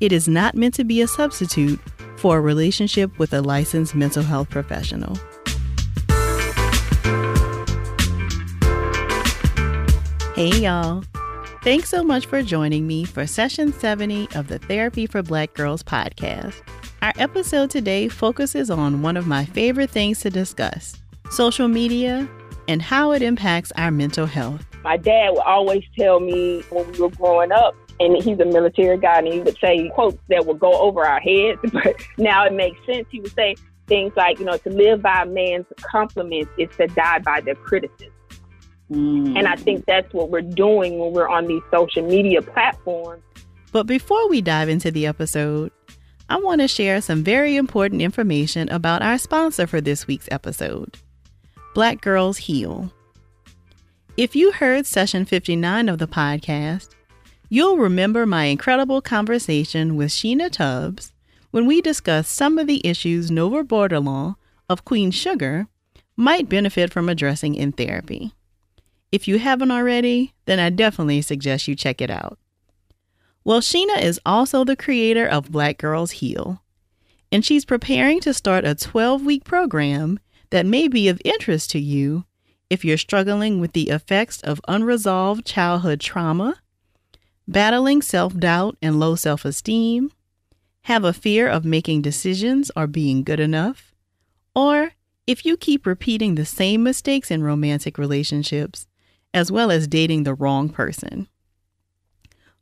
it is not meant to be a substitute for a relationship with a licensed mental health professional. Hey, y'all. Thanks so much for joining me for session 70 of the Therapy for Black Girls podcast. Our episode today focuses on one of my favorite things to discuss social media and how it impacts our mental health. My dad would always tell me when we were growing up and he's a military guy, and he would say quotes that would go over our heads, but now it makes sense. He would say things like, you know, to live by a man's compliments is to die by their criticism. Mm. And I think that's what we're doing when we're on these social media platforms. But before we dive into the episode, I want to share some very important information about our sponsor for this week's episode Black Girls Heal. If you heard session 59 of the podcast, You'll remember my incredible conversation with Sheena Tubbs when we discussed some of the issues Nova Bordelon of Queen Sugar might benefit from addressing in therapy. If you haven't already, then I definitely suggest you check it out. Well, Sheena is also the creator of Black Girls Heal, and she's preparing to start a 12 week program that may be of interest to you if you're struggling with the effects of unresolved childhood trauma battling self doubt and low self esteem, have a fear of making decisions or being good enough, or if you keep repeating the same mistakes in romantic relationships, as well as dating the wrong person.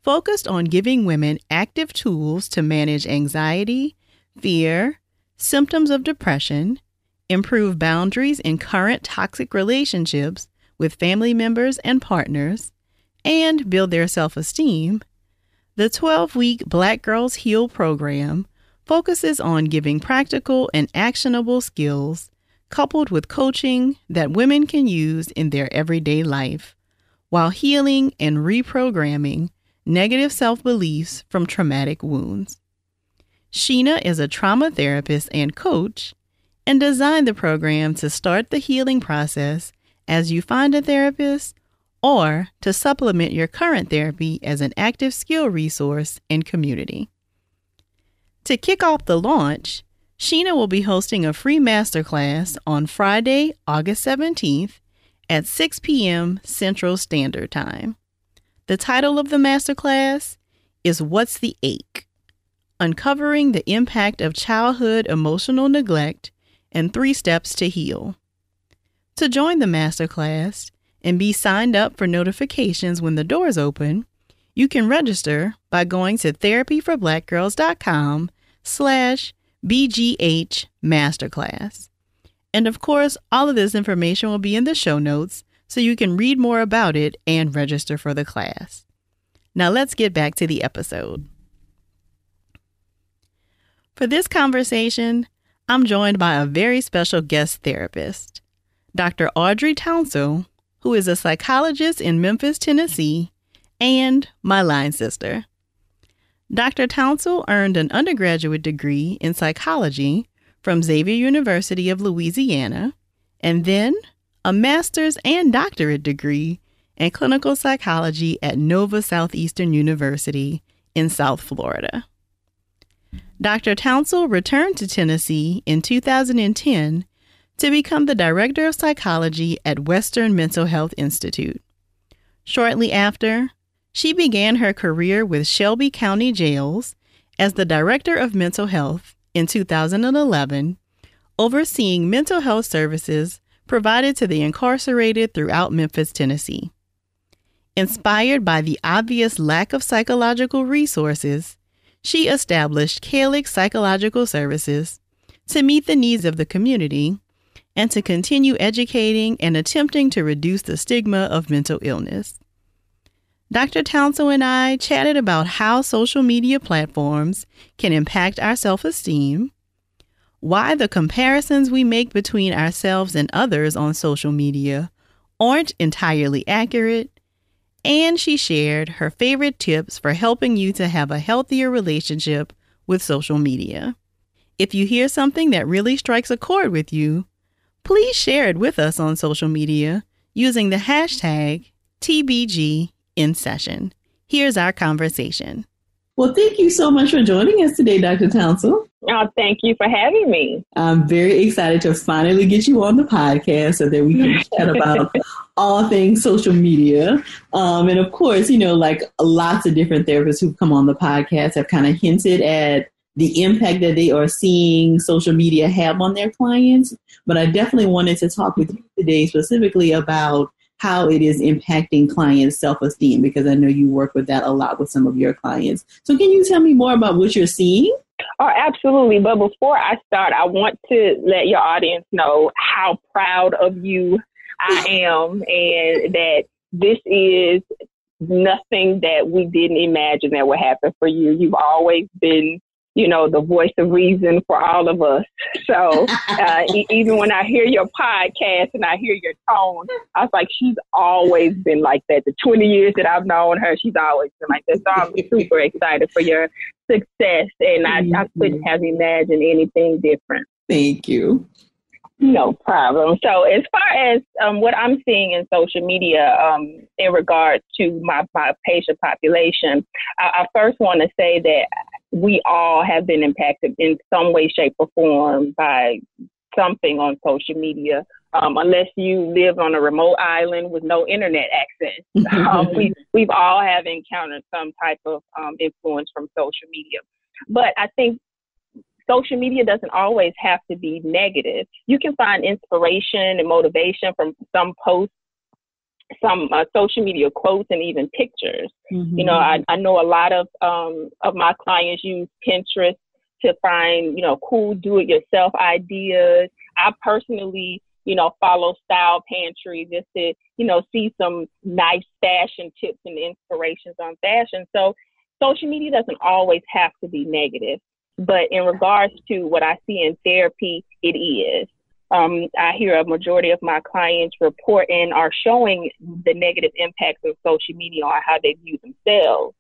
Focused on giving women active tools to manage anxiety, fear, symptoms of depression, improve boundaries in current toxic relationships with family members and partners, and build their self esteem, the 12 week Black Girls Heal program focuses on giving practical and actionable skills coupled with coaching that women can use in their everyday life while healing and reprogramming negative self beliefs from traumatic wounds. Sheena is a trauma therapist and coach and designed the program to start the healing process as you find a therapist or to supplement your current therapy as an active skill resource and community. To kick off the launch, Sheena will be hosting a free masterclass on Friday, August 17th at 6 p.m. Central Standard Time. The title of the masterclass is What's the Ache? Uncovering the Impact of Childhood Emotional Neglect and Three Steps to Heal. To join the masterclass, and be signed up for notifications when the doors open, you can register by going to therapyforblackgirls.com slash BGH Masterclass. And of course, all of this information will be in the show notes so you can read more about it and register for the class. Now let's get back to the episode. For this conversation, I'm joined by a very special guest therapist, Dr. Audrey Townsell, who is a psychologist in Memphis, Tennessee, and my line sister. Dr. Townsell earned an undergraduate degree in psychology from Xavier University of Louisiana, and then a master's and doctorate degree in clinical psychology at Nova Southeastern University in South Florida. Dr. Townsell returned to Tennessee in 2010 to become the Director of Psychology at Western Mental Health Institute. Shortly after, she began her career with Shelby County Jails as the Director of Mental Health in 2011, overseeing mental health services provided to the incarcerated throughout Memphis, Tennessee. Inspired by the obvious lack of psychological resources, she established Calix Psychological Services to meet the needs of the community and to continue educating and attempting to reduce the stigma of mental illness. Dr. Townsend and I chatted about how social media platforms can impact our self esteem, why the comparisons we make between ourselves and others on social media aren't entirely accurate, and she shared her favorite tips for helping you to have a healthier relationship with social media. If you hear something that really strikes a chord with you, please share it with us on social media using the hashtag TBG in session. Here's our conversation. Well, thank you so much for joining us today, Dr. Townsend. Oh, thank you for having me. I'm very excited to finally get you on the podcast so that we can chat about all things social media. Um, and of course, you know, like lots of different therapists who've come on the podcast have kind of hinted at the impact that they are seeing social media have on their clients. But I definitely wanted to talk with you today specifically about how it is impacting clients' self esteem because I know you work with that a lot with some of your clients. So, can you tell me more about what you're seeing? Oh, absolutely. But before I start, I want to let your audience know how proud of you I am and that this is nothing that we didn't imagine that would happen for you. You've always been you know, the voice of reason for all of us. So uh, e- even when I hear your podcast and I hear your tone, I was like, she's always been like that. The 20 years that I've known her, she's always been like that. So I'm super excited for your success. And I, I couldn't have imagined anything different. Thank you. No problem. So, as far as um, what I'm seeing in social media um, in regards to my, my patient population, I, I first want to say that we all have been impacted in some way, shape, or form by something on social media. Um, unless you live on a remote island with no internet access, um, we we've all have encountered some type of um, influence from social media. But I think social media doesn't always have to be negative. You can find inspiration and motivation from some posts some uh, social media quotes and even pictures. Mm-hmm. You know, I, I know a lot of um, of my clients use Pinterest to find you know cool do-it-yourself ideas. I personally, you know, follow Style Pantry just to you know see some nice fashion tips and inspirations on fashion. So social media doesn't always have to be negative. But in regards to what I see in therapy, it is. Um, I hear a majority of my clients report and are showing the negative impacts of social media on how they view themselves.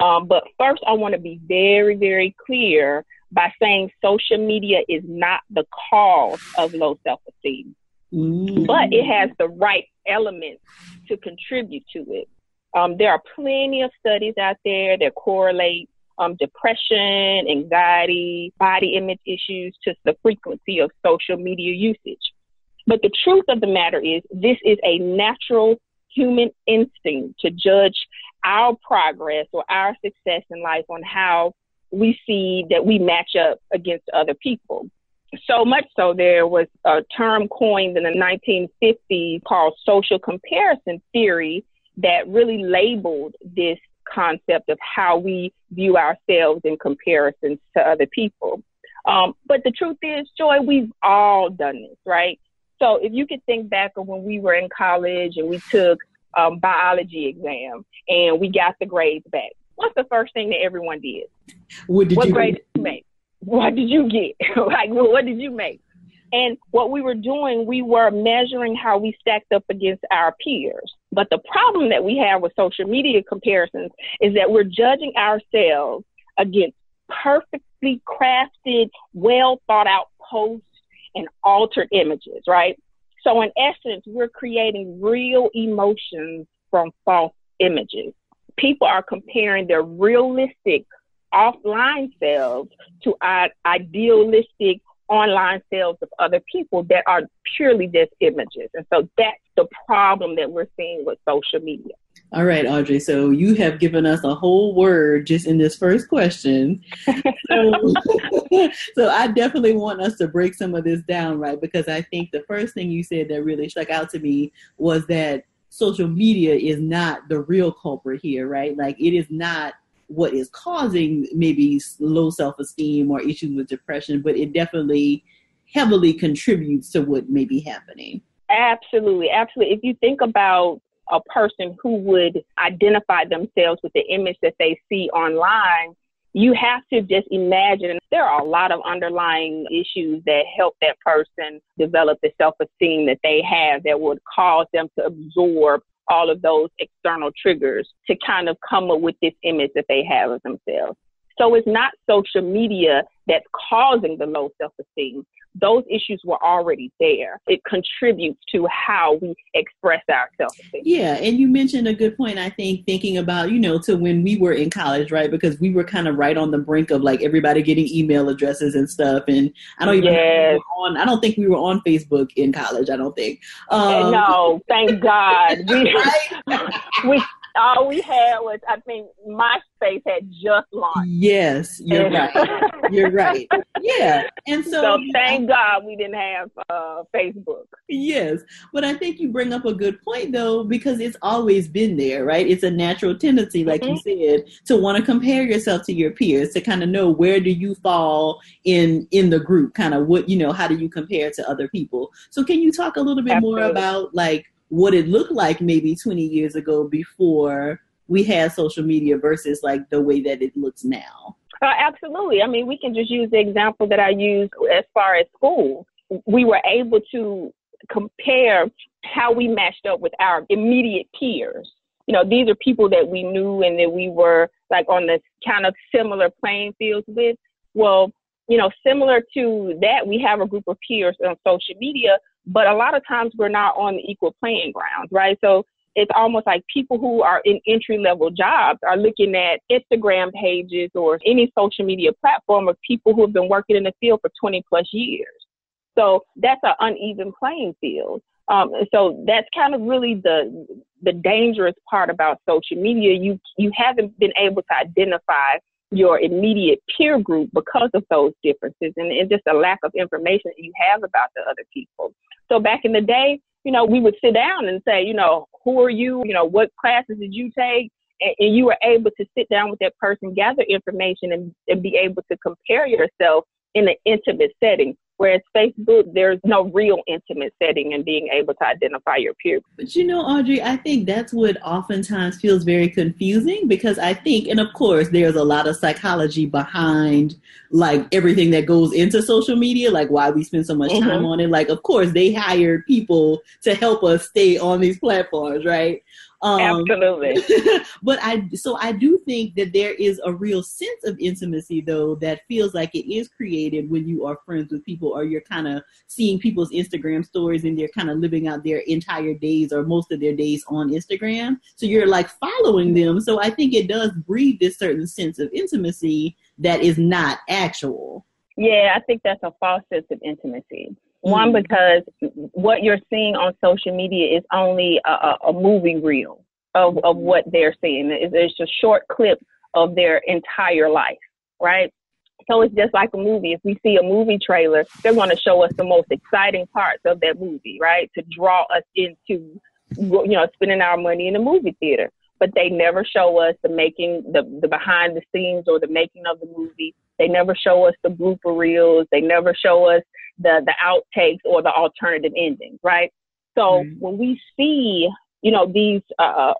Um, but first, I want to be very, very clear by saying social media is not the cause of low self esteem, mm. but it has the right elements to contribute to it. Um, there are plenty of studies out there that correlate um, depression, anxiety, body image issues to the frequency of social media usage. But the truth of the matter is, this is a natural human instinct to judge our progress or our success in life on how we see that we match up against other people. So much so, there was a term coined in the 1950s called social comparison theory that really labeled this concept of how we view ourselves in comparison to other people. Um, but the truth is, Joy, we've all done this, right? So if you could think back of when we were in college and we took um, biology exam and we got the grades back, what's the first thing that everyone did? What, did what you grade did you make? What did you get? like, what did you make? And what we were doing, we were measuring how we stacked up against our peers. But the problem that we have with social media comparisons is that we're judging ourselves against perfectly crafted, well thought out posts and altered images, right? So, in essence, we're creating real emotions from false images. People are comparing their realistic offline selves to our idealistic online sales of other people that are purely just images. And so that's the problem that we're seeing with social media. All right, Audrey. So you have given us a whole word just in this first question. so, so, I definitely want us to break some of this down, right? Because I think the first thing you said that really stuck out to me was that social media is not the real culprit here, right? Like it is not what is causing maybe low self esteem or issues with depression, but it definitely heavily contributes to what may be happening. Absolutely, absolutely. If you think about a person who would identify themselves with the image that they see online, you have to just imagine there are a lot of underlying issues that help that person develop the self esteem that they have that would cause them to absorb all of those external triggers to kind of come up with this image that they have of themselves. So it's not social media that's causing the low self esteem those issues were already there. It contributes to how we express ourselves. Yeah, and you mentioned a good point, I think, thinking about, you know, to when we were in college, right? Because we were kind of right on the brink of like everybody getting email addresses and stuff. And I don't even yes. on I don't think we were on Facebook in college, I don't think. Um, no, thank God. We, we all we had was I think MySpace had just launched. Yes, you're right. You're right. Yeah, and so, so thank God we didn't have uh, Facebook. Yes, but I think you bring up a good point though because it's always been there, right? It's a natural tendency, like mm-hmm. you said, to want to compare yourself to your peers to kind of know where do you fall in in the group, kind of what you know, how do you compare to other people. So can you talk a little bit Absolutely. more about like what it looked like maybe 20 years ago before we had social media versus like the way that it looks now? Uh, absolutely. I mean, we can just use the example that I used as far as school. We were able to compare how we matched up with our immediate peers. You know, these are people that we knew and that we were like on the kind of similar playing fields with. Well, you know, similar to that, we have a group of peers on social media but a lot of times we're not on the equal playing ground, right? So it's almost like people who are in entry level jobs are looking at Instagram pages or any social media platform of people who have been working in the field for 20 plus years. So that's an uneven playing field. Um, so that's kind of really the the dangerous part about social media. You you haven't been able to identify your immediate peer group because of those differences and, and just a lack of information that you have about the other people. So back in the day, you know, we would sit down and say, you know, who are you? You know, what classes did you take? And, and you were able to sit down with that person, gather information, and, and be able to compare yourself in an intimate setting Whereas Facebook, there's no real intimate setting and being able to identify your peer. But you know, Audrey, I think that's what oftentimes feels very confusing because I think, and of course, there's a lot of psychology behind like everything that goes into social media, like why we spend so much time mm-hmm. on it. Like, of course, they hired people to help us stay on these platforms, right? Um, Absolutely. but I so I do think that there is a real sense of intimacy though that feels like it is created when you are friends with people or you're kind of seeing people's Instagram stories and they're kind of living out their entire days or most of their days on Instagram. So you're like following them. So I think it does breed this certain sense of intimacy that is not actual. Yeah, I think that's a false sense of intimacy. One, mm-hmm. because what you're seeing on social media is only a, a movie reel of, of what they're seeing. It's, it's a short clip of their entire life, right? So it's just like a movie. If we see a movie trailer, they're going to show us the most exciting parts of that movie, right? To draw us into, you know, spending our money in the movie theater. But they never show us the making, the, the behind the scenes or the making of the movie. They never show us the blooper reels. They never show us the the outtakes or the alternative endings, right? So mm-hmm. when we see, you know, these uh,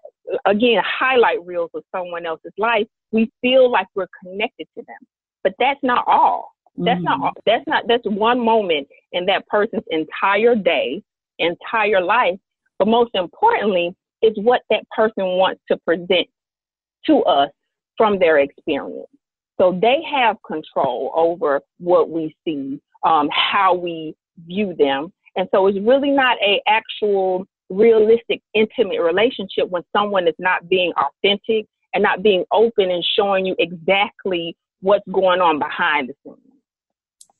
again highlight reels of someone else's life, we feel like we're connected to them. But that's not all. That's mm-hmm. not all. That's not that's one moment in that person's entire day, entire life. But most importantly, is what that person wants to present to us from their experience. So they have control over what we see, um, how we view them. And so it's really not a actual realistic intimate relationship when someone is not being authentic and not being open and showing you exactly what's going on behind the scenes.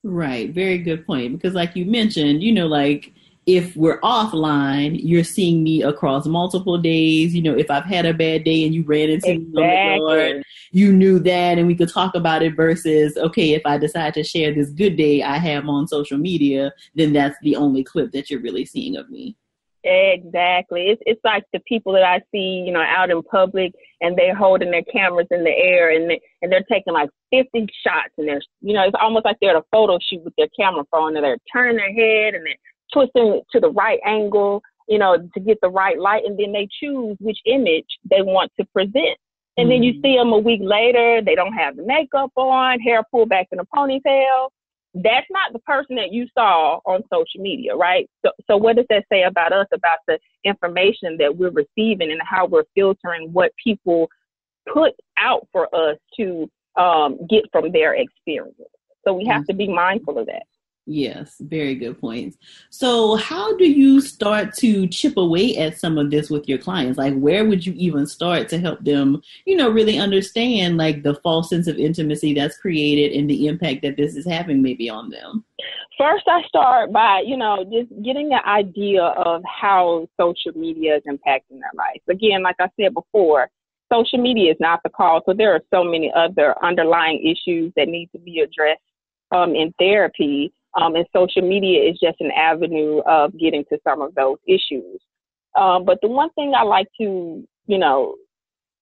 Right, very good point. Because, like you mentioned, you know, like if we're offline, you're seeing me across multiple days. You know, if I've had a bad day and you ran into exactly. me on the yard, you knew that and we could talk about it versus, okay, if I decide to share this good day I have on social media, then that's the only clip that you're really seeing of me. Exactly. It's it's like the people that I see, you know, out in public and they're holding their cameras in the air and they, and they're taking like 50 shots and they're, you know, it's almost like they're at a photo shoot with their camera phone and they're turning their head and they're twisting to the right angle you know, to get the right light, and then they choose which image they want to present. And mm-hmm. then you mm-hmm. see them a week later, they don't have the makeup on, hair pulled back in a ponytail. That's not the person that you saw on social media, right? So, so what does that say about us, about the information that we're receiving and how we're filtering what people put out for us to um, get from their experience? So we have mm-hmm. to be mindful of that. Yes, very good points. So, how do you start to chip away at some of this with your clients? Like, where would you even start to help them, you know, really understand like the false sense of intimacy that's created and the impact that this is having maybe on them? First, I start by, you know, just getting an idea of how social media is impacting their lives. Again, like I said before, social media is not the cause. So, there are so many other underlying issues that need to be addressed um, in therapy um, and social media is just an avenue of getting to some of those issues. Um, but the one thing I like to, you know,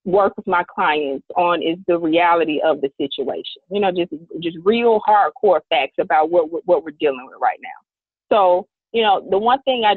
work with my clients on is the reality of the situation. You know, just just real hardcore facts about what what we're dealing with right now. So, you know, the one thing I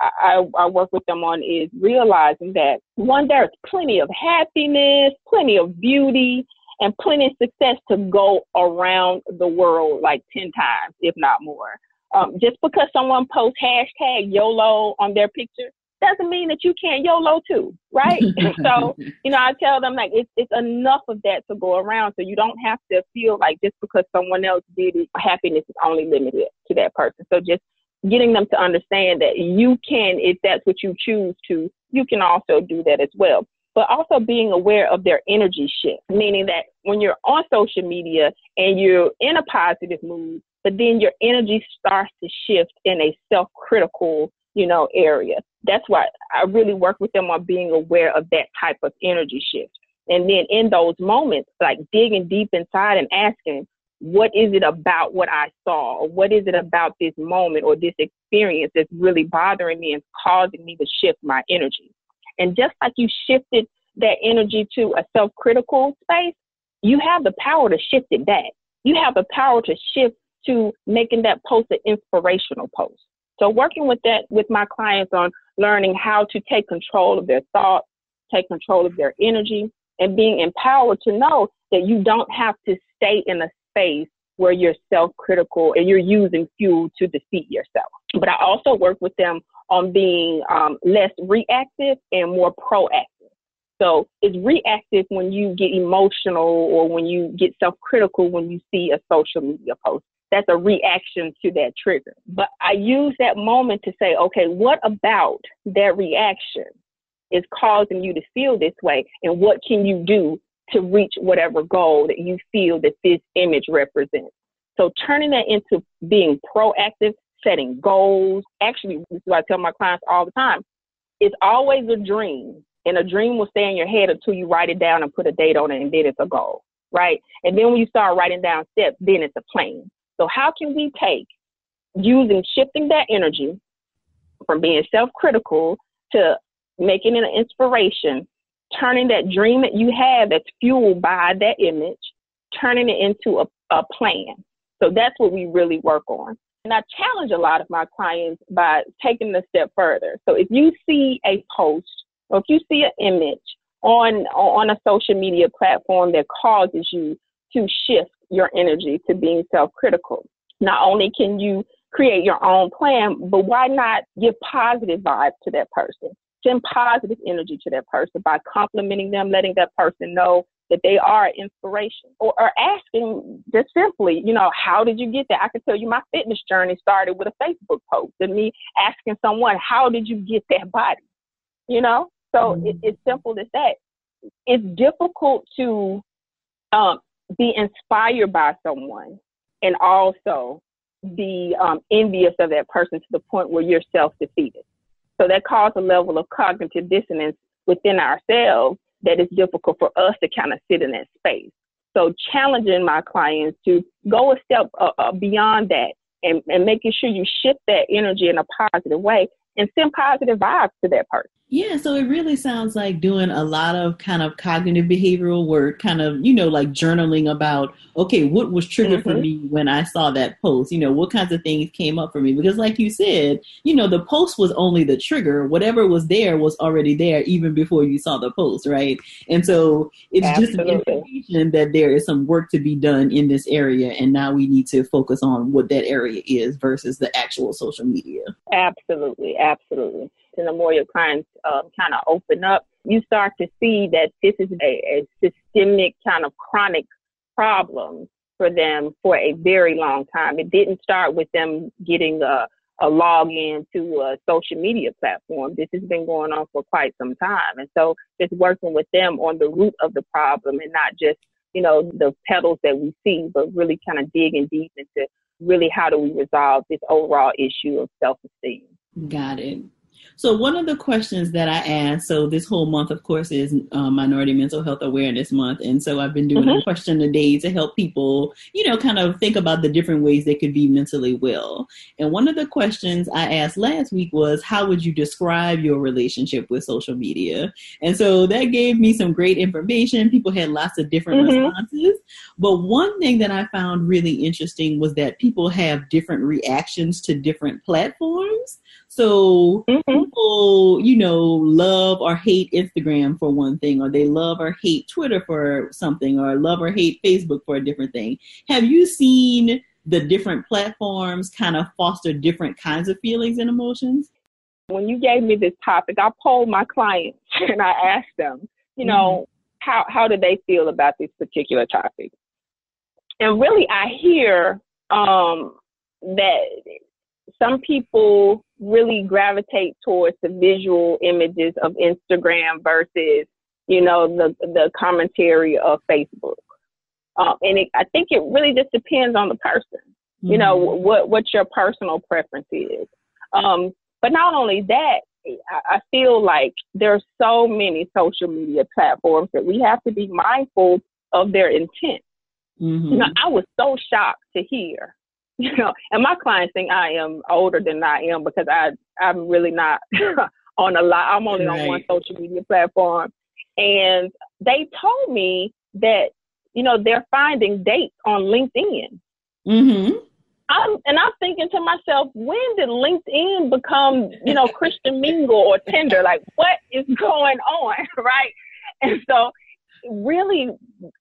I, I work with them on is realizing that one, there's plenty of happiness, plenty of beauty, and plenty of success to go around the world like 10 times, if not more. Um, just because someone posts hashtag YOLO on their picture doesn't mean that you can't YOLO too, right? so, you know, I tell them like it's, it's enough of that to go around. So you don't have to feel like just because someone else did it, happiness is only limited to that person. So just getting them to understand that you can, if that's what you choose to, you can also do that as well but also being aware of their energy shift, meaning that when you're on social media and you're in a positive mood, but then your energy starts to shift in a self critical, you know, area. That's why I really work with them on being aware of that type of energy shift. And then in those moments, like digging deep inside and asking, what is it about what I saw? Or what is it about this moment or this experience that's really bothering me and causing me to shift my energy? And just like you shifted that energy to a self critical space, you have the power to shift it back. You have the power to shift to making that post an inspirational post. So working with that with my clients on learning how to take control of their thoughts, take control of their energy, and being empowered to know that you don't have to stay in a space where you're self-critical and you're using fuel to defeat yourself. But I also work with them on being um, less reactive and more proactive. So it's reactive when you get emotional or when you get self critical when you see a social media post. That's a reaction to that trigger. But I use that moment to say, okay, what about that reaction is causing you to feel this way? And what can you do to reach whatever goal that you feel that this image represents? So turning that into being proactive setting goals. Actually, this is what I tell my clients all the time. It's always a dream, and a dream will stay in your head until you write it down and put a date on it, and then it's a goal, right? And then when you start writing down steps, then it's a plan. So how can we take using shifting that energy from being self-critical to making it an inspiration, turning that dream that you have that's fueled by that image, turning it into a, a plan. So that's what we really work on. And I challenge a lot of my clients by taking the step further. So if you see a post or if you see an image on on a social media platform that causes you to shift your energy to being self-critical, not only can you create your own plan, but why not give positive vibes to that person? Send positive energy to that person by complimenting them, letting that person know that they are inspiration or, or asking just simply, you know, how did you get there? I can tell you my fitness journey started with a Facebook post and me asking someone, how did you get that body? You know, so mm-hmm. it, it's simple as that. It's difficult to um, be inspired by someone and also be um, envious of that person to the point where you're self defeated. So that causes a level of cognitive dissonance within ourselves that it's difficult for us to kind of sit in that space. So challenging my clients to go a step uh, uh, beyond that and, and making sure you shift that energy in a positive way and send positive vibes to that person. Yeah, so it really sounds like doing a lot of kind of cognitive behavioral work, kind of, you know, like journaling about, okay, what was triggered mm-hmm. for me when I saw that post? You know, what kinds of things came up for me? Because, like you said, you know, the post was only the trigger. Whatever was there was already there even before you saw the post, right? And so it's Absolutely. just an indication that there is some work to be done in this area. And now we need to focus on what that area is versus the actual social media. Absolutely. Absolutely and the more your clients um, kind of open up, you start to see that this is a, a systemic kind of chronic problem for them for a very long time. It didn't start with them getting a, a login to a social media platform. This has been going on for quite some time. And so just working with them on the root of the problem and not just, you know, the petals that we see, but really kind of digging deep into really how do we resolve this overall issue of self esteem. Got it. So one of the questions that I asked, so this whole month, of course, is uh, Minority Mental Health Awareness Month, and so I've been doing mm-hmm. a question a day to help people, you know, kind of think about the different ways they could be mentally well. And one of the questions I asked last week was, how would you describe your relationship with social media? And so that gave me some great information. People had lots of different mm-hmm. responses, but one thing that I found really interesting was that people have different reactions to different platforms. So mm-hmm. people, you know, love or hate Instagram for one thing, or they love or hate Twitter for something, or love or hate Facebook for a different thing. Have you seen the different platforms kind of foster different kinds of feelings and emotions? When you gave me this topic, I polled my clients and I asked them, you know, mm-hmm. how how do they feel about this particular topic? And really, I hear um, that some people really gravitate towards the visual images of Instagram versus, you know, the the commentary of Facebook. Um, and it, I think it really just depends on the person. Mm-hmm. You know mm-hmm. what what your personal preference is. Um, but not only that, I, I feel like there's so many social media platforms that we have to be mindful of their intent. Mm-hmm. You know, I was so shocked to hear you know, and my clients think I am older than I am because I I'm really not on a lot. I'm only right. on one social media platform, and they told me that you know they're finding dates on LinkedIn. Mm-hmm. I'm, and I'm thinking to myself, when did LinkedIn become, you know, Christian Mingle or Tinder? Like, what is going on, right? And so, really,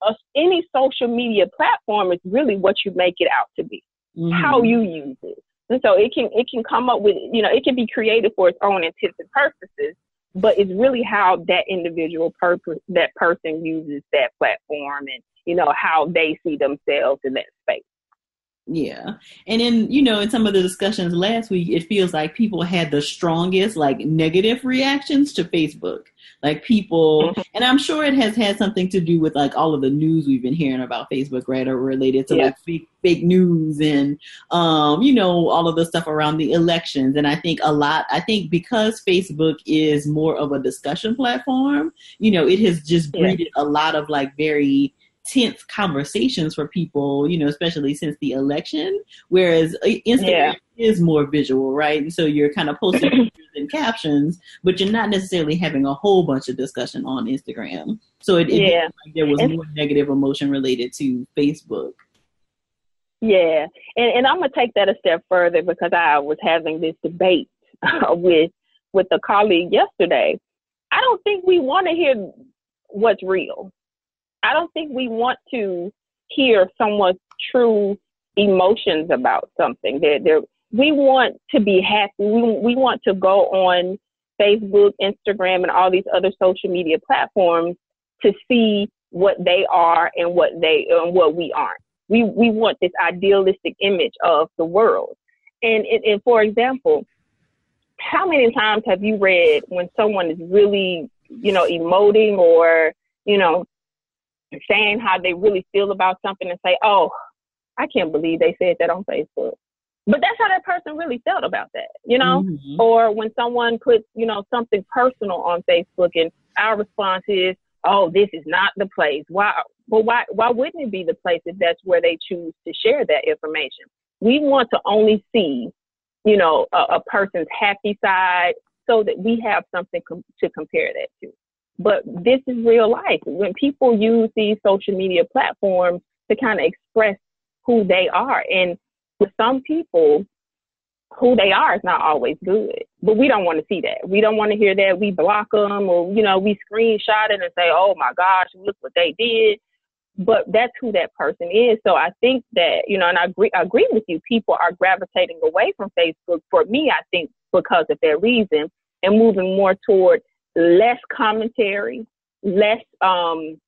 uh, any social media platform is really what you make it out to be mm-hmm. how you use it. And so it can it can come up with you know it can be created for its own intents and purposes, but it's really how that individual purpose that person uses that platform and you know how they see themselves in that space. Yeah. And in, you know, in some of the discussions last week, it feels like people had the strongest, like, negative reactions to Facebook. Like, people, mm-hmm. and I'm sure it has had something to do with, like, all of the news we've been hearing about Facebook, right? Or related to, yeah. like, fake, fake news and, um, you know, all of the stuff around the elections. And I think a lot, I think because Facebook is more of a discussion platform, you know, it has just breeded yeah. a lot of, like, very, tense conversations for people, you know, especially since the election. Whereas uh, Instagram yeah. is more visual, right? And so you're kind of posting pictures and captions, but you're not necessarily having a whole bunch of discussion on Instagram. So it, it yeah. like there was more negative emotion related to Facebook. Yeah, and, and I'm gonna take that a step further because I was having this debate with with a colleague yesterday. I don't think we want to hear what's real. I don't think we want to hear someone's true emotions about something. They're, they're, we want to be happy. We, we want to go on Facebook, Instagram, and all these other social media platforms to see what they are and what they and what we aren't. We we want this idealistic image of the world. And, and, and for example, how many times have you read when someone is really, you know, emoting or, you know, saying how they really feel about something and say, oh, I can't believe they said that on Facebook. But that's how that person really felt about that, you know? Mm-hmm. Or when someone puts, you know, something personal on Facebook and our response is, oh, this is not the place. Why? Well, why, why wouldn't it be the place if that's where they choose to share that information? We want to only see, you know, a, a person's happy side so that we have something com- to compare that to. But this is real life. When people use these social media platforms to kind of express who they are, and for some people, who they are is not always good. But we don't want to see that. We don't want to hear that. We block them or, you know, we screenshot it and say, oh my gosh, look what they did. But that's who that person is. So I think that, you know, and I agree, I agree with you. People are gravitating away from Facebook. For me, I think because of that reason and moving more toward less commentary, less um,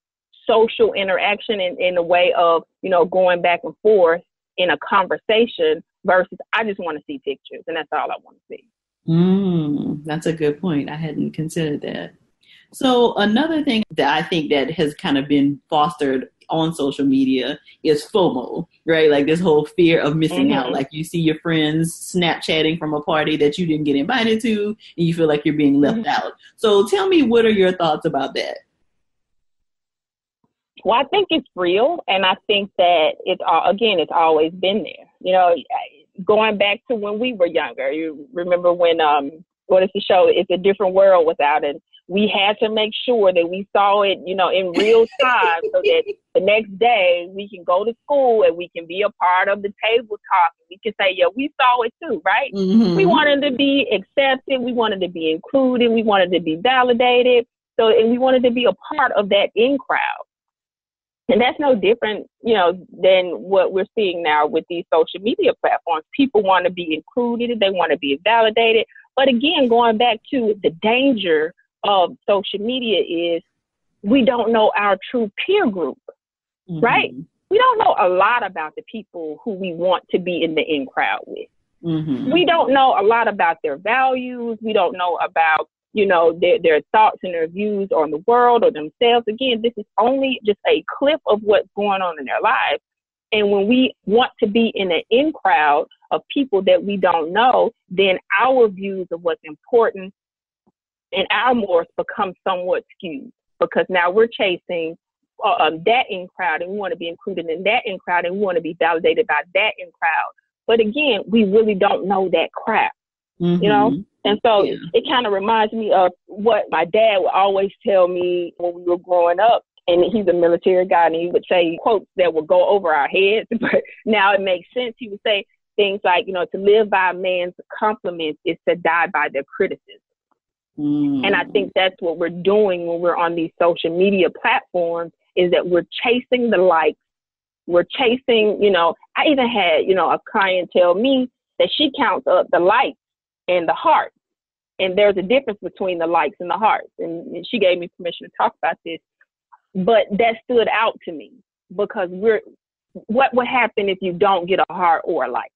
social interaction in, in the way of, you know, going back and forth in a conversation versus I just want to see pictures and that's all I want to see. Mm, that's a good point. I hadn't considered that. So another thing that I think that has kind of been fostered on social media is FOMO, right? Like this whole fear of missing mm-hmm. out. Like you see your friends Snapchatting from a party that you didn't get invited to, and you feel like you're being left mm-hmm. out. So tell me, what are your thoughts about that? Well, I think it's real, and I think that it's all, again, it's always been there. You know, going back to when we were younger. You remember when um, what is the show? It's a different world without it. We had to make sure that we saw it, you know, in real time, so that the next day we can go to school and we can be a part of the table talk. We can say, yeah, we saw it too, right? Mm-hmm. We wanted to be accepted. We wanted to be included. We wanted to be validated. So, and we wanted to be a part of that in crowd. And that's no different, you know, than what we're seeing now with these social media platforms. People want to be included, they want to be validated. But again, going back to the danger of social media is we don't know our true peer group, mm-hmm. right? We don't know a lot about the people who we want to be in the in crowd with. Mm-hmm. We don't know a lot about their values. We don't know about you know, their, their thoughts and their views on the world or themselves. Again, this is only just a clip of what's going on in their lives. And when we want to be in an in crowd of people that we don't know, then our views of what's important and our morals become somewhat skewed because now we're chasing uh, um, that in crowd and we want to be included in that in crowd and we want to be validated by that in crowd. But again, we really don't know that crowd, mm-hmm. you know? And so yeah. it kind of reminds me of what my dad would always tell me when we were growing up. And he's a military guy, and he would say quotes that would go over our heads, but now it makes sense. He would say things like, you know, to live by a man's compliments is to die by their criticism. Mm. And I think that's what we're doing when we're on these social media platforms is that we're chasing the likes. We're chasing, you know, I even had, you know, a client tell me that she counts up the likes and the hearts. and there's a difference between the likes and the hearts. And she gave me permission to talk about this. But that stood out to me because we're what would happen if you don't get a heart or a like?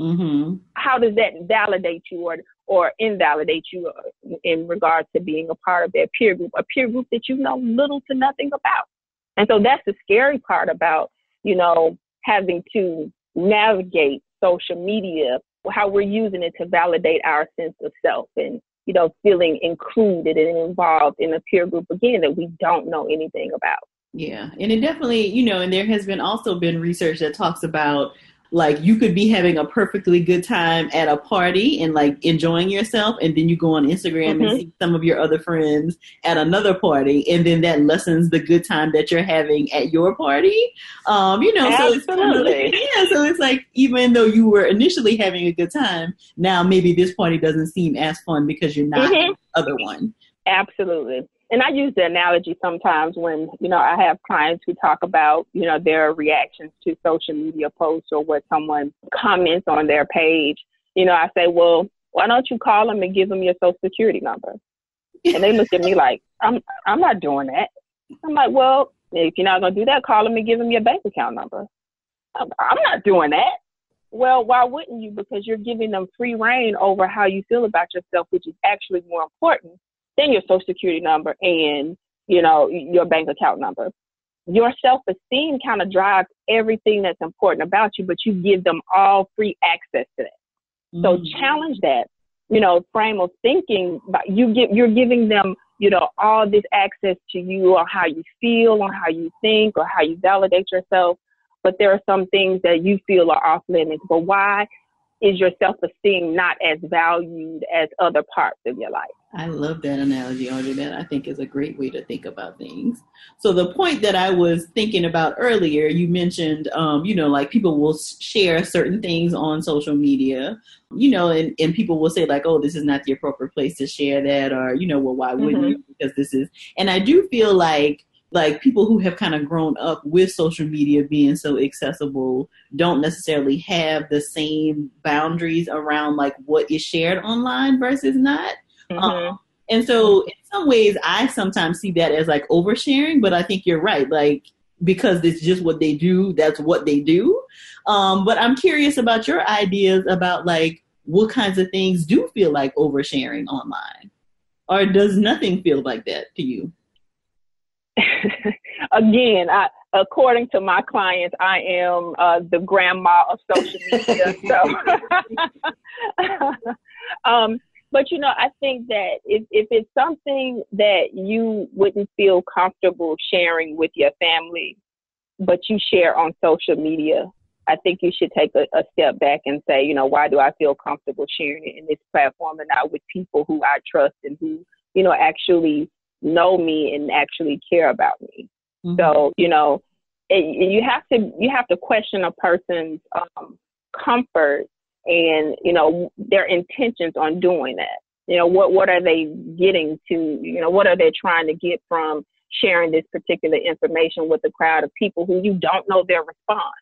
Mm-hmm. How does that validate you or or invalidate you uh, in regards to being a part of that peer group, a peer group that you know little to nothing about? And so that's the scary part about you know having to navigate social media how we're using it to validate our sense of self and you know feeling included and involved in a peer group again that we don't know anything about yeah and it definitely you know and there has been also been research that talks about like you could be having a perfectly good time at a party and like enjoying yourself and then you go on instagram mm-hmm. and see some of your other friends at another party and then that lessens the good time that you're having at your party um you know Absolutely. so it's kind of like, yeah so it's like even though you were initially having a good time now maybe this party doesn't seem as fun because you're not mm-hmm. other one Absolutely and I use the analogy sometimes when, you know, I have clients who talk about, you know, their reactions to social media posts or what someone comments on their page. You know, I say, well, why don't you call them and give them your social security number? And they look at me like, I'm, I'm not doing that. I'm like, well, if you're not going to do that, call them and give them your bank account number. I'm, I'm not doing that. Well, why wouldn't you? Because you're giving them free reign over how you feel about yourself, which is actually more important then your social security number and, you know, your bank account number. Your self esteem kind of drives everything that's important about you, but you give them all free access to that. Mm-hmm. So challenge that, you know, frame of thinking. But you give you're giving them, you know, all this access to you on how you feel, on how you think, or how you validate yourself. But there are some things that you feel are off limits. But why? is your self esteem not as valued as other parts of your life? I love that analogy, Audrey. That I think is a great way to think about things. So the point that I was thinking about earlier, you mentioned, um, you know, like people will share certain things on social media, you know, and, and people will say like, oh, this is not the appropriate place to share that, or you know, well, why wouldn't mm-hmm. you? Because this is, and I do feel like like people who have kind of grown up with social media being so accessible don't necessarily have the same boundaries around like what is shared online versus not. Mm-hmm. Um, and so in some ways I sometimes see that as like oversharing, but I think you're right. Like because it's just what they do, that's what they do. Um, but I'm curious about your ideas about like what kinds of things do feel like oversharing online. Or does nothing feel like that to you? again, I, according to my clients, I am uh, the grandma of social media. so, um, but you know, I think that if, if it's something that you wouldn't feel comfortable sharing with your family, but you share on social media, I think you should take a, a step back and say, you know, why do I feel comfortable sharing it in this platform and not with people who I trust and who, you know, actually know me and actually care about me. Mm-hmm. So, you know, it, you have to you have to question a person's um, comfort and you know their intentions on doing that. You know, what what are they getting to? You know, what are they trying to get from sharing this particular information with a crowd of people who you don't know their response?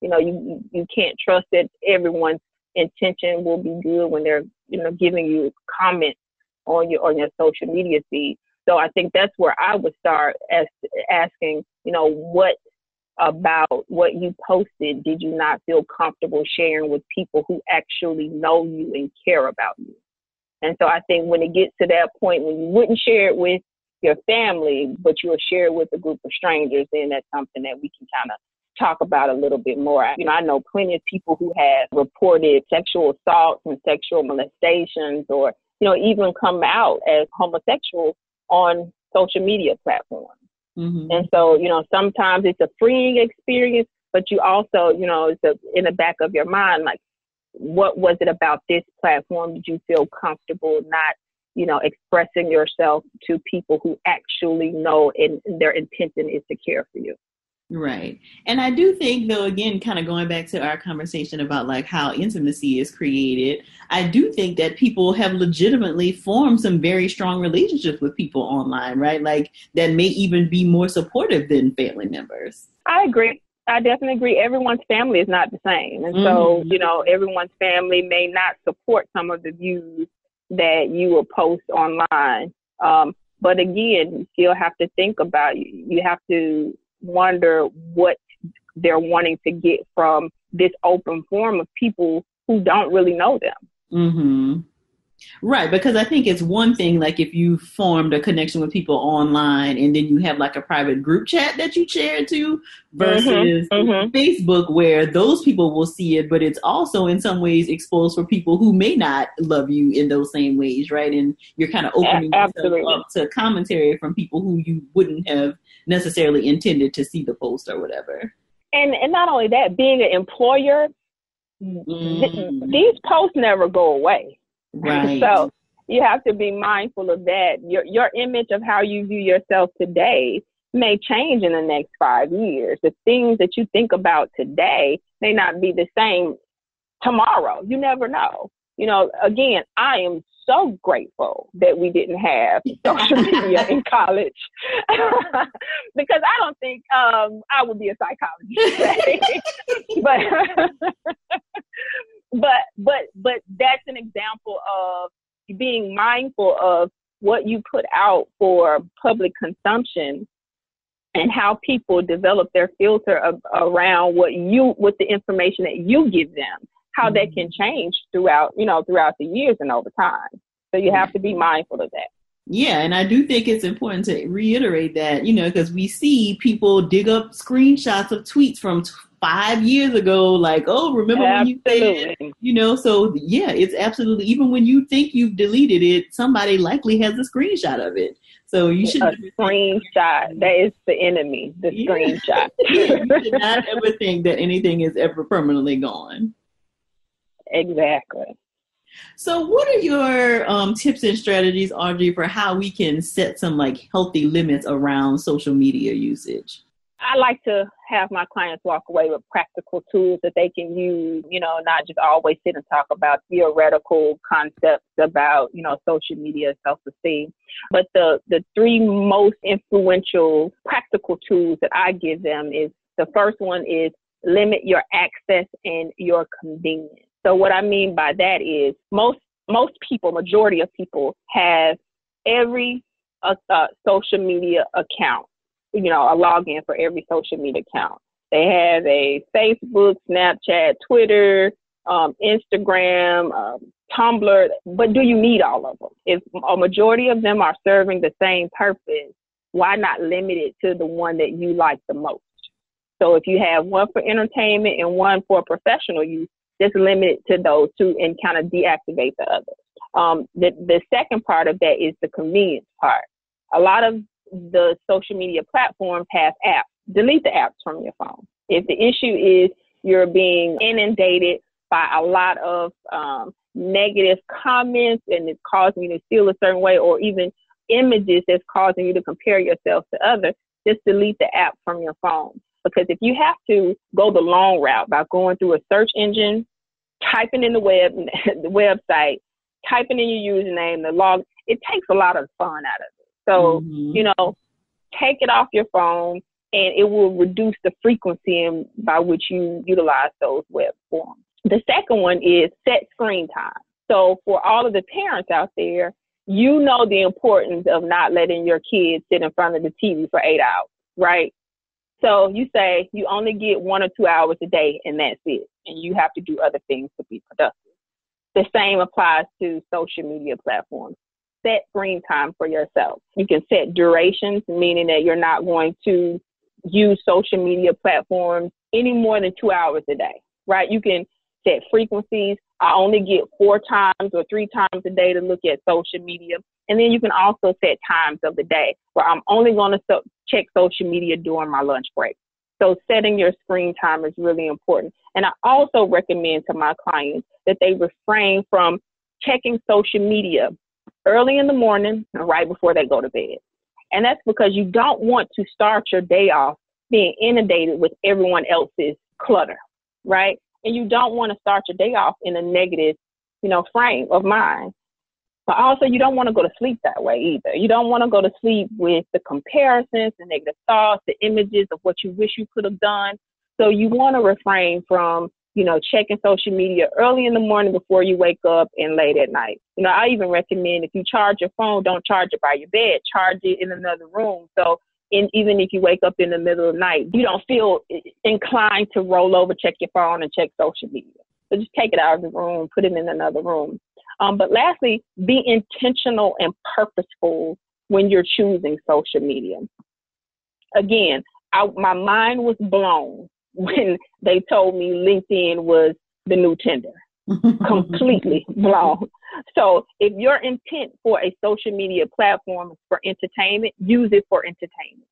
You know, you you can't trust that everyone's intention will be good when they're you know giving you comments on your on your social media feed. So I think that's where I would start as asking, you know, what about what you posted did you not feel comfortable sharing with people who actually know you and care about you? And so I think when it gets to that point when you wouldn't share it with your family, but you'll share it with a group of strangers, then that's something that we can kind of talk about a little bit more. You know, I know plenty of people who have reported sexual assaults and sexual molestations or, you know, even come out as homosexual on social media platforms. Mm-hmm. And so, you know, sometimes it's a freeing experience, but you also, you know, it's a, in the back of your mind, like, what was it about this platform did you feel comfortable not, you know, expressing yourself to people who actually know and their intention is to care for you? Right. And I do think though again kind of going back to our conversation about like how intimacy is created, I do think that people have legitimately formed some very strong relationships with people online, right? Like that may even be more supportive than family members. I agree. I definitely agree. Everyone's family is not the same. And mm-hmm. so, you know, everyone's family may not support some of the views that you will post online. Um, but again, you still have to think about you have to wonder what they're wanting to get from this open forum of people who don't really know them. Mm-hmm. Right, because I think it's one thing like if you formed a connection with people online and then you have like a private group chat that you share to versus mm-hmm, mm-hmm. Facebook where those people will see it, but it's also in some ways exposed for people who may not love you in those same ways, right? And you're kind of opening yourself up to commentary from people who you wouldn't have necessarily intended to see the post or whatever. And and not only that, being an employer, mm. th- these posts never go away. Right. so you have to be mindful of that. Your your image of how you view yourself today may change in the next five years. The things that you think about today may not be the same tomorrow. You never know. You know, again, I am so grateful that we didn't have social media in college because I don't think um, I would be a psychologist. but but but but that's an example of being mindful of what you put out for public consumption and how people develop their filter of, around what you with the information that you give them how mm-hmm. that can change throughout, you know, throughout the years and over time. So you have to be mindful of that. Yeah, and I do think it's important to reiterate that, you know, because we see people dig up screenshots of tweets from t- five years ago, like, oh, remember absolutely. when you said, you know, so yeah, it's absolutely, even when you think you've deleted it, somebody likely has a screenshot of it. So you should a screenshot. That is the enemy, the yeah. screenshot. you should not ever think that anything is ever permanently gone. Exactly. So, what are your um, tips and strategies, Audrey, for how we can set some like healthy limits around social media usage? I like to have my clients walk away with practical tools that they can use, you know, not just always sit and talk about theoretical concepts about, you know, social media self-esteem. But the, the three most influential practical tools that I give them is the first one is limit your access and your convenience. So what I mean by that is most most people, majority of people have every uh, uh, social media account you know, a login for every social media account. They have a Facebook, Snapchat, Twitter, um, Instagram, um, Tumblr, but do you need all of them? If a majority of them are serving the same purpose, why not limit it to the one that you like the most? So if you have one for entertainment and one for professional use, just limit it to those two and kind of deactivate the others. Um, the, the second part of that is the convenience part. A lot of the social media platforms have apps. Delete the apps from your phone. If the issue is you're being inundated by a lot of um, negative comments and it's causing you to feel a certain way, or even images that's causing you to compare yourself to others, just delete the app from your phone. Because if you have to go the long route by going through a search engine, typing in the web, the website, typing in your username, the log, it takes a lot of fun out of it. So, mm-hmm. you know, take it off your phone and it will reduce the frequency in, by which you utilize those web forms. The second one is set screen time. So for all of the parents out there, you know the importance of not letting your kids sit in front of the TV for eight hours, right? So you say you only get one or two hours a day and that's it. And you have to do other things to be productive. The same applies to social media platforms set screen time for yourself. You can set durations, meaning that you're not going to use social media platforms any more than two hours a day, right? You can set frequencies. I only get four times or three times a day to look at social media. And then you can also set times of the day where I'm only going to so- check social media during my lunch break. So setting your screen time is really important. And I also recommend to my clients that they refrain from checking social media early in the morning and right before they go to bed. And that's because you don't want to start your day off being inundated with everyone else's clutter, right? And you don't want to start your day off in a negative, you know, frame of mind. But also, you don't want to go to sleep that way either. You don't want to go to sleep with the comparisons, the negative thoughts, the images of what you wish you could have done. So you want to refrain from you know, checking social media early in the morning before you wake up and late at night. You know, I even recommend if you charge your phone, don't charge it by your bed, charge it in another room. So in, even if you wake up in the middle of the night, you don't feel eh, inclined to roll over, check your phone, and check social media. So just take it out of the room, put it in another room. Um, but lastly, be intentional and purposeful when you're choosing social media. Again, I, my mind was blown when they told me LinkedIn was the new Tinder. completely blown. So if your intent for a social media platform is for entertainment, use it for entertainment.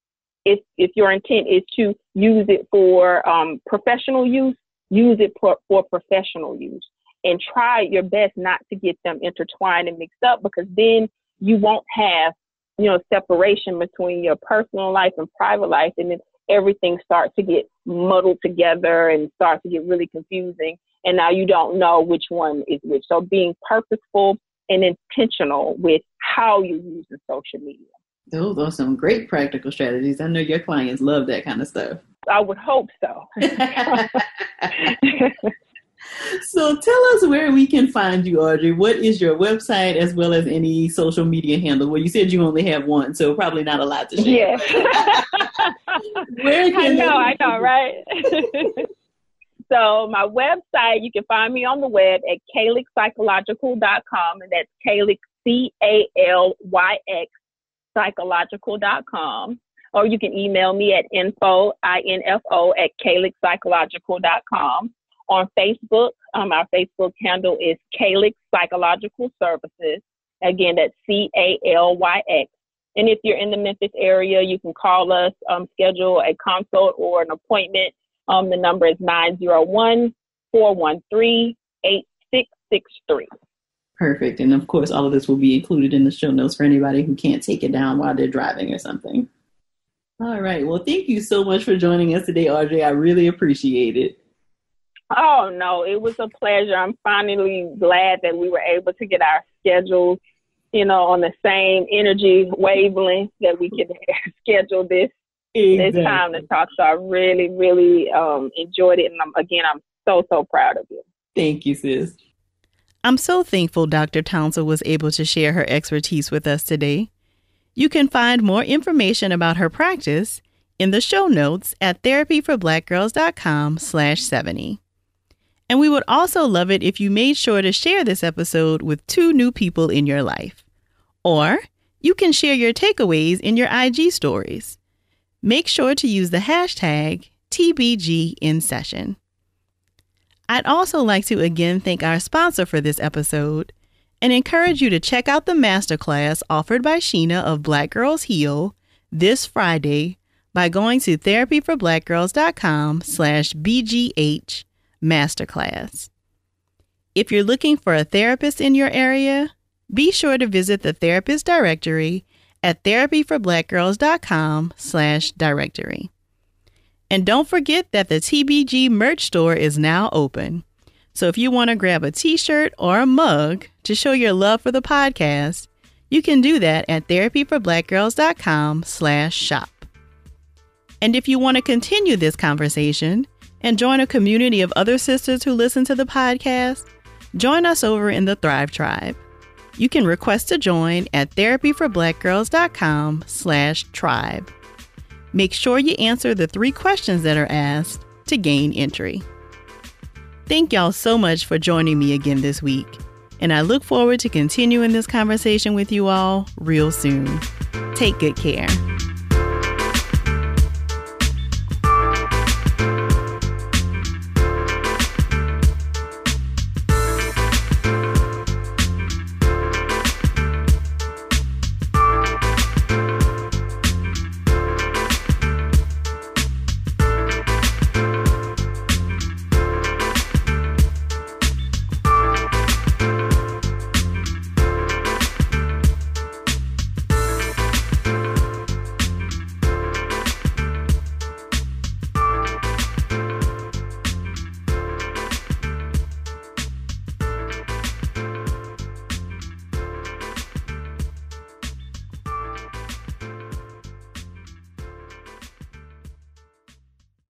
If if your intent is to use it for um, professional use, use it for, for professional use. And try your best not to get them intertwined and mixed up because then you won't have, you know, separation between your personal life and private life. And then everything starts to get muddled together and starts to get really confusing. And now you don't know which one is which. So being purposeful and intentional with how you use the social media. Those are some great practical strategies. I know your clients love that kind of stuff. I would hope so. so tell us where we can find you, Audrey. What is your website as well as any social media handle? Well, you said you only have one, so probably not a lot to share. Yes. where can I know, I know, right? so my website, you can find me on the web at calyxpsychological.com, and that's Calyx, C-A-L-Y-X, psychological.com. Or you can email me at info, I-N-F-O, at calyxpsychological.com on Facebook. Um, our Facebook handle is Calyx Psychological Services. Again, that's C A L Y X. And if you're in the Memphis area, you can call us, um, schedule a consult or an appointment. Um, the number is 901 413 8686. 663. Perfect. And of course, all of this will be included in the show notes for anybody who can't take it down while they're driving or something. All right. Well, thank you so much for joining us today, Audrey. I really appreciate it. Oh, no, it was a pleasure. I'm finally glad that we were able to get our schedules, you know, on the same energy wavelength that we could schedule this exactly. this time to talk. So I really, really um, enjoyed it. And I'm, again, I'm so, so proud of you. Thank you, sis. I'm so thankful Dr. Townsend was able to share her expertise with us today. You can find more information about her practice in the show notes at therapyforblackgirls.com slash 70. And we would also love it if you made sure to share this episode with two new people in your life. Or you can share your takeaways in your IG stories. Make sure to use the hashtag TBG in session. I'd also like to again thank our sponsor for this episode and encourage you to check out the masterclass offered by Sheena of Black Girls Heal this Friday by going to therapyforblackgirls.com slash BGH masterclass. If you're looking for a therapist in your area, be sure to visit the therapist directory at therapyforblackgirls.com slash directory. And don't forget that the TBG merch store is now open. So if you want to grab a t-shirt or a mug to show your love for the podcast, you can do that at therapyforblackgirls.com slash shop. And if you want to continue this conversation and join a community of other sisters who listen to the podcast, join us over in the Thrive Tribe. You can request to join at therapyforblackgirls.com slash tribe. Make sure you answer the three questions that are asked to gain entry. Thank y'all so much for joining me again this week, and I look forward to continuing this conversation with you all real soon. Take good care.